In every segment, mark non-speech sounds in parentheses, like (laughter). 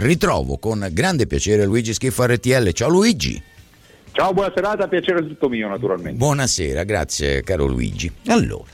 ritrovo con grande piacere Luigi Schifo RTL. Ciao Luigi. Ciao, buona serata, piacere tutto mio naturalmente. Buonasera, grazie caro Luigi. Allora,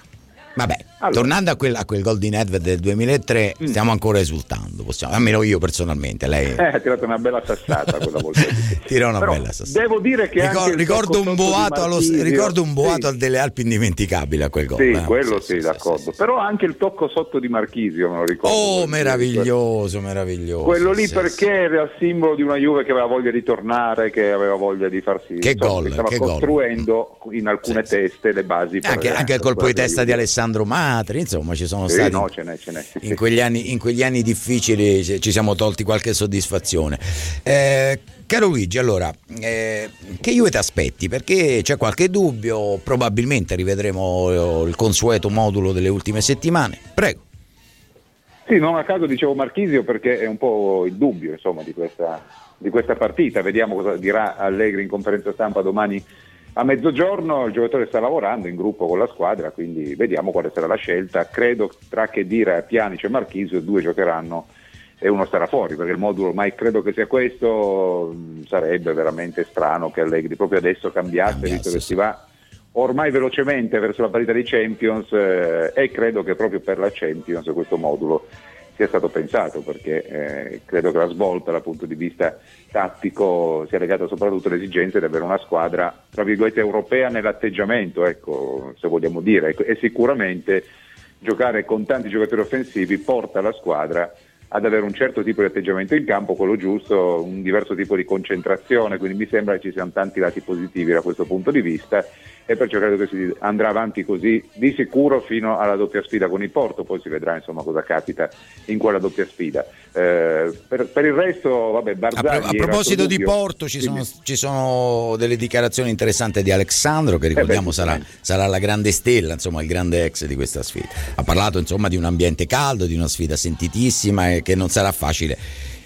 Vabbè, allora. tornando a quel, a quel, gol di Nedved del 2003, mm. stiamo ancora esultando, possiamo, almeno io personalmente. Lei eh, ha tirato una bella sassata quella volta. (laughs) Una Però bella sassata. Devo dire che Ricor- ricordo, un boato allo, ricordo un boato sì. delle Alpi indimenticabile a quel gol. Sì, eh? quello sì, sì, sì d'accordo. Però anche il tocco sotto di Marchisio, me lo ricordo. Oh, meraviglioso, meraviglioso. Quello lì perché era il simbolo di una Juve che aveva voglia di tornare, che aveva voglia di farsi... Che insomma, gol, stava che costruendo gol. in alcune teste le basi. Anche, anche il colpo di testa di Alessandro Matri insomma ci sono sì, stati no, ce n'è, ce n'è, in, quegli anni, in, quegli anni, difficili ci siamo tolti qualche soddisfazione. Eh, caro Luigi, allora, eh, che Juve ti aspetti? Perché c'è qualche dubbio, probabilmente rivedremo il consueto modulo delle ultime settimane. Prego. Sì, non a caso dicevo Marchisio perché è un po' il dubbio insomma, di, questa, di questa partita. Vediamo cosa dirà Allegri in conferenza stampa domani a mezzogiorno il giocatore sta lavorando in gruppo con la squadra, quindi vediamo quale sarà la scelta. Credo tra che dire a Pianice e Marchisio due giocheranno e uno starà fuori, perché il modulo ormai credo che sia questo, sarebbe veramente strano che Allegri proprio adesso cambiasse, visto che si va ormai velocemente verso la parità dei Champions eh, e credo che proprio per la Champions questo modulo sia stato pensato perché eh, credo che la svolta dal punto di vista tattico sia legata soprattutto all'esigenza di avere una squadra tra virgolette europea nell'atteggiamento, ecco, se vogliamo dire, e sicuramente giocare con tanti giocatori offensivi porta la squadra ad avere un certo tipo di atteggiamento in campo, quello giusto, un diverso tipo di concentrazione, quindi mi sembra che ci siano tanti lati positivi da questo punto di vista e perciò credo che si andrà avanti così di sicuro fino alla doppia sfida con il Porto, poi si vedrà insomma cosa capita in quella doppia sfida. Eh, per, per, il resto, vabbè, Barzagli a, pro- a proposito di Porto, ci sono, ci sono, delle dichiarazioni interessanti di Alexandro, che ricordiamo eh beh, sarà, sarà, la grande stella, insomma, il grande ex di questa sfida. Ha parlato insomma di un ambiente caldo, di una sfida sentitissima e che non sarà facile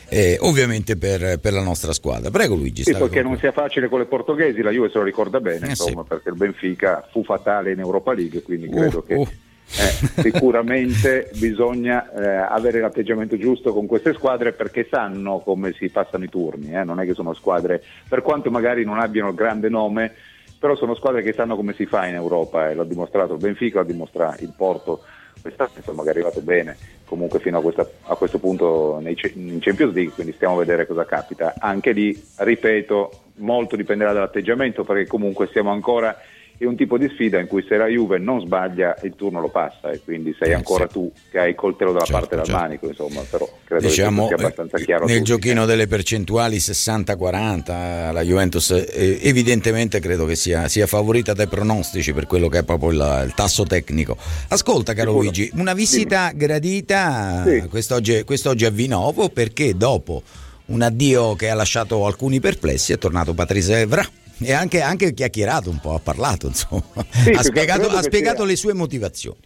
eh, ovviamente per, per, la nostra squadra. Prego Luigi. Sì, perché non sia facile con le portoghesi, la Juve se lo ricorda bene, eh, insomma, sì. perché il Benfica fu fatale in Europa League, quindi uh, credo uh, che... Uh. Eh, sicuramente (laughs) bisogna eh, avere l'atteggiamento giusto con queste squadre perché sanno come si passano i turni, eh? non è che sono squadre, per quanto magari non abbiano il grande nome, però sono squadre che sanno come si fa in Europa e l'ha dimostrato il Benfica, lo dimostra il Porto quest'anno, insomma che è arrivato bene comunque fino a, questa, a questo punto nei, in Champions League, quindi stiamo a vedere cosa capita. Anche lì, ripeto, molto dipenderà dall'atteggiamento perché comunque siamo ancora è un tipo di sfida in cui se la Juve non sbaglia il turno lo passa e quindi sei eh, ancora sì. tu che hai il coltello dalla certo, parte del certo. manico insomma però credo diciamo, che sia abbastanza chiaro nel tutti, giochino eh. delle percentuali 60-40 la Juventus eh, evidentemente credo che sia, sia, favorita dai pronostici per quello che è proprio il, il tasso tecnico ascolta caro Sicuro. Luigi una visita Dimmi. gradita sì. quest'oggi, quest'oggi a Vinovo perché dopo un addio che ha lasciato alcuni perplessi è tornato Patrice Evra e anche, anche chiacchierato un po', ha parlato, insomma, sì, ha spiegato, ha spiegato le sue motivazioni.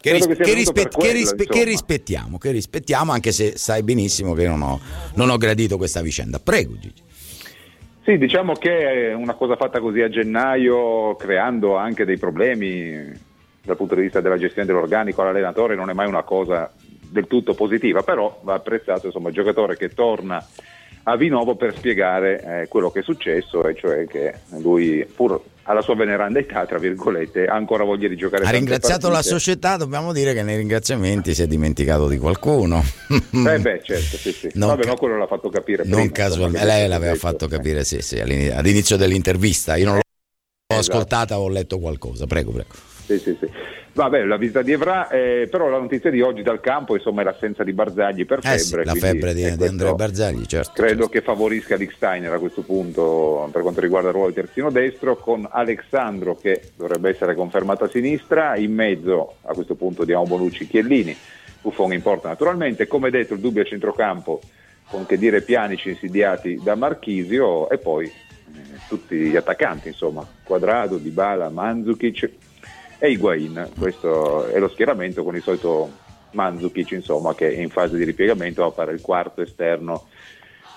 Che, ris- che, rispe- quello, che, rispe- che, rispettiamo, che rispettiamo, anche se sai benissimo che non ho, non ho gradito questa vicenda. Prego Gigi. Sì, diciamo che una cosa fatta così a gennaio, creando anche dei problemi dal punto di vista della gestione dell'organico all'allenatore, non è mai una cosa del tutto positiva, però va apprezzato insomma, il giocatore che torna a Vinovo per spiegare eh, quello che è successo, e cioè che lui, pur alla sua veneranda età, tra virgolette, ha ancora voglia di giocare. Ha ringraziato partite. la società, dobbiamo dire che nei ringraziamenti si è dimenticato di qualcuno. Eh beh, certo, sì, sì. (laughs) Non Vabbè, ca- no, quello l'ha fatto capire. Non prima, casualmente, lei l'aveva fatto capire, sì, sì, all'inizio dell'intervista. Io non l'ho esatto. ascoltata, ho letto qualcosa. Prego, prego. Sì, sì, sì. Vabbè, la visita di Evra, eh, però la notizia di oggi dal campo insomma, è l'assenza di Barzagli per eh febbre. Sì, la febbre di, di Andrea Barzagli, certo. Credo certo. che favorisca Dick Steiner a questo punto per quanto riguarda il ruolo di terzino destro, con Alexandro che dovrebbe essere confermato a sinistra, in mezzo a questo punto diamo Bonucci Chiellini, Buffon in porta naturalmente, come detto il dubbio a centrocampo con che dire pianici insidiati da Marchisio e poi eh, tutti gli attaccanti, insomma, Quadrado, Dybala, Mandzukic e Higuain. Questo è lo schieramento con il solito Mandzukic insomma, che in fase di ripiegamento appare il quarto esterno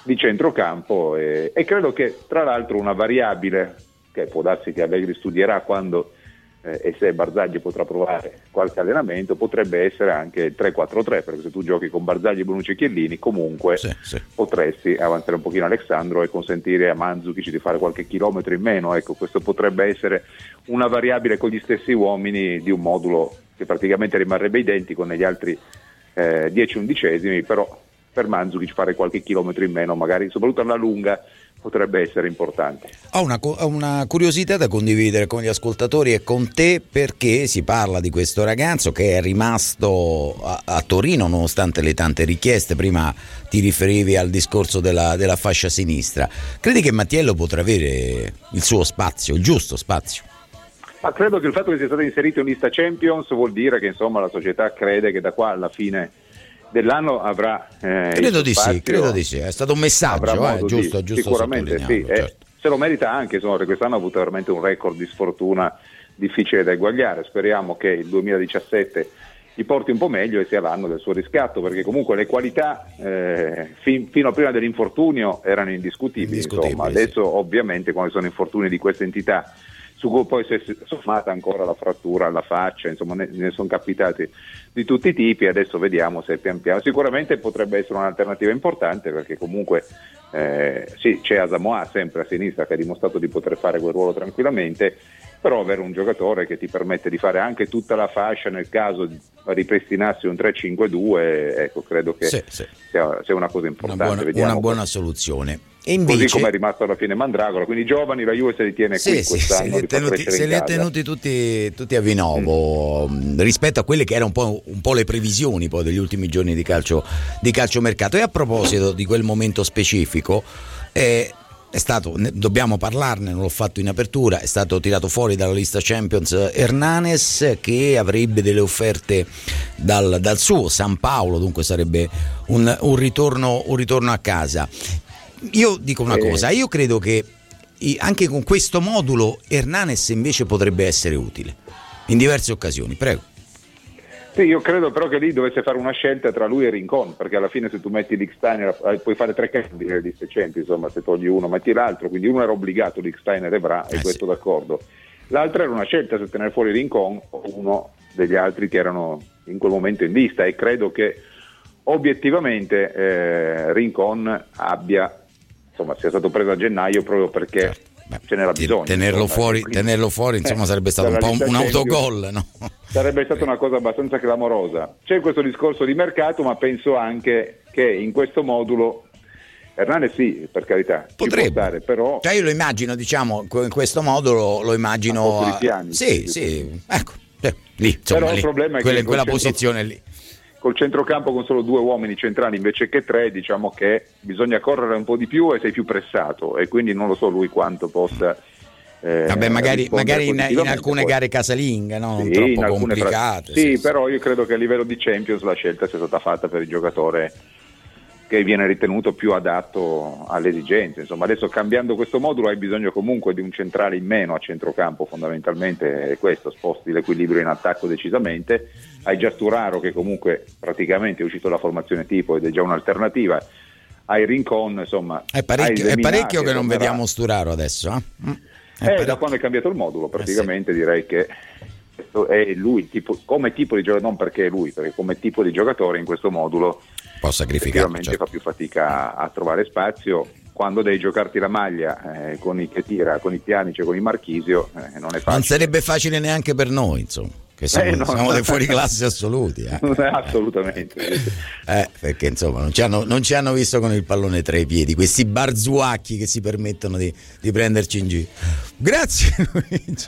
di centrocampo e, e credo che tra l'altro una variabile che può darsi che Allegri studierà quando eh, e se Barzagli potrà provare qualche allenamento potrebbe essere anche il 3-4-3 perché se tu giochi con Barzagli, Bonucci e Chiellini comunque sì, sì. potresti avanzare un pochino Alessandro e consentire a Manzukic di fare qualche chilometro in meno ecco questo potrebbe essere una variabile con gli stessi uomini di un modulo che praticamente rimarrebbe identico negli altri eh, 10 undicesimi però per Manzukic fare qualche chilometro in meno magari soprattutto alla lunga potrebbe essere importante. Ho una, una, curiosità da condividere con gli ascoltatori e con te perché si parla di questo ragazzo che è rimasto a, a Torino nonostante le tante richieste. Prima ti riferivi al discorso della, della fascia sinistra. Credi che Mattiello potrà avere il suo spazio, il giusto spazio? Ma credo che il fatto che sia stato inserito in lista Champions vuol dire che insomma, la società crede che da qua alla fine dell'anno avrà eh, credo di spazio, sì credo di sì è stato un messaggio eh, giusto, di, giusto sicuramente sì eh, certo. se lo merita anche insomma, perché quest'anno ha avuto veramente un record di sfortuna difficile da eguagliare speriamo che il 2017 gli porti un po' meglio e sia l'anno del suo riscatto perché comunque le qualità eh, fin, fino a prima dell'infortunio erano indiscutibili, indiscutibili insomma. adesso sì. ovviamente quando sono infortuni di questa entità su cui poi si è sommata ancora la frattura alla faccia, insomma ne, ne, sono capitati di tutti i tipi, adesso vediamo se pian piano, sicuramente potrebbe essere un'alternativa importante perché comunque eh, sì, c'è Asamoah sempre a sinistra che ha dimostrato di poter fare quel ruolo tranquillamente, però avere un giocatore che ti permette di fare anche tutta la fascia nel caso ripristinassi un 3-5-2, ecco, credo che sì, sì. Sia, sia, una cosa importante. Una buona, una buona soluzione. Invece... Così come è rimasto alla fine Mandragola, quindi i giovani la Juve se li tiene sì, qui sì, quest'anno. Se li, tenuti, se li ha tenuti tutti, tutti a Vinovo mm. rispetto a quelle che erano un po', un po', le previsioni poi degli ultimi giorni di calcio, di calciomercato. E a proposito di quel momento specifico, eh, è stato, dobbiamo parlarne, non l'ho fatto in apertura, è stato tirato fuori dalla lista Champions Hernanes che avrebbe delle offerte dal, dal suo San Paolo, dunque sarebbe un, un, ritorno, un ritorno a casa. Io dico una eh. cosa, io credo che anche con questo modulo Hernanes invece potrebbe essere utile in diverse occasioni. Prego. Sì, io credo però che lì dovesse fare una scelta tra lui e Rincon, perché alla fine se tu metti l'X-Steiner eh, puoi fare tre cambi nelle liste centri, insomma, se togli uno metti l'altro, quindi uno era obbligato, l'X-Steiner e Bra, e eh questo sì. d'accordo. L'altra era una scelta se tenere fuori Rincon o uno degli altri che erano in quel momento in lista e credo che obiettivamente eh, Rincon abbia insomma, sia stato preso a gennaio proprio perché certo. Beh, ce n'era bisogno. Tenerlo fuori, tenerlo fuori insomma, eh, sarebbe stato un po' un, un autogol. No? Sarebbe stata una cosa abbastanza clamorosa. C'è questo discorso di mercato, ma penso anche che in questo modulo Hernane sì, per carità, potrebbe. stare, però... Cioè io lo immagino, diciamo, in questo modo lo, immagino... A... Piani, sì, sì, ecco, eh, lì, insomma, però lì, il problema è quella, che in quella posizione lì. col centrocampo con solo due uomini centrali invece che tre, diciamo che bisogna correre un po' di più e sei più pressato e quindi non lo so lui quanto possa... Eh, Vabbè, magari, magari in, in, alcune poi. gare casalinghe, no? non sì, troppo complicate. Fra... Sì, sì, però io credo che a livello di Champions la scelta sia stata fatta per il giocatore che viene ritenuto più adatto alle esigenze. Insomma, adesso cambiando questo modulo hai bisogno comunque di un centrale in meno a centrocampo, fondamentalmente è questo, sposti l'equilibrio in attacco decisamente. Hai già Sturaro che comunque praticamente è uscito dalla formazione tipo ed è già un'alternativa. Hai Rincon, insomma. È parecchio, è parecchio che, che non vediamo Sturaro adesso. Eh? È eh, da quando è cambiato il modulo, praticamente eh sì. direi che è lui tipo, come tipo di giocatore, non perché è lui, perché come tipo di giocatore in questo modulo può sacrificare. Certo. fa più fatica a, trovare spazio. Quando devi giocarti la maglia eh, con i che tira, con i Pianici con i Marchisio, eh, non è facile. Non sarebbe facile neanche per noi, insomma. Che siamo, eh, no, siamo dei fuori classe assoluti. (laughs) Eh. Assolutamente. Eh, perché insomma non ci, hanno, non ci, hanno, visto con il pallone tra i piedi, questi barzuacchi che si permettono di, di prenderci in giro. Grazie (laughs) Luigi.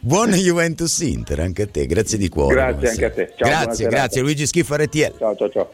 Buon Juventus Inter anche a te, grazie di cuore. Grazie anche a te. Ciao, grazie, grazie Luigi Schifo RTL. Ciao ciao ciao.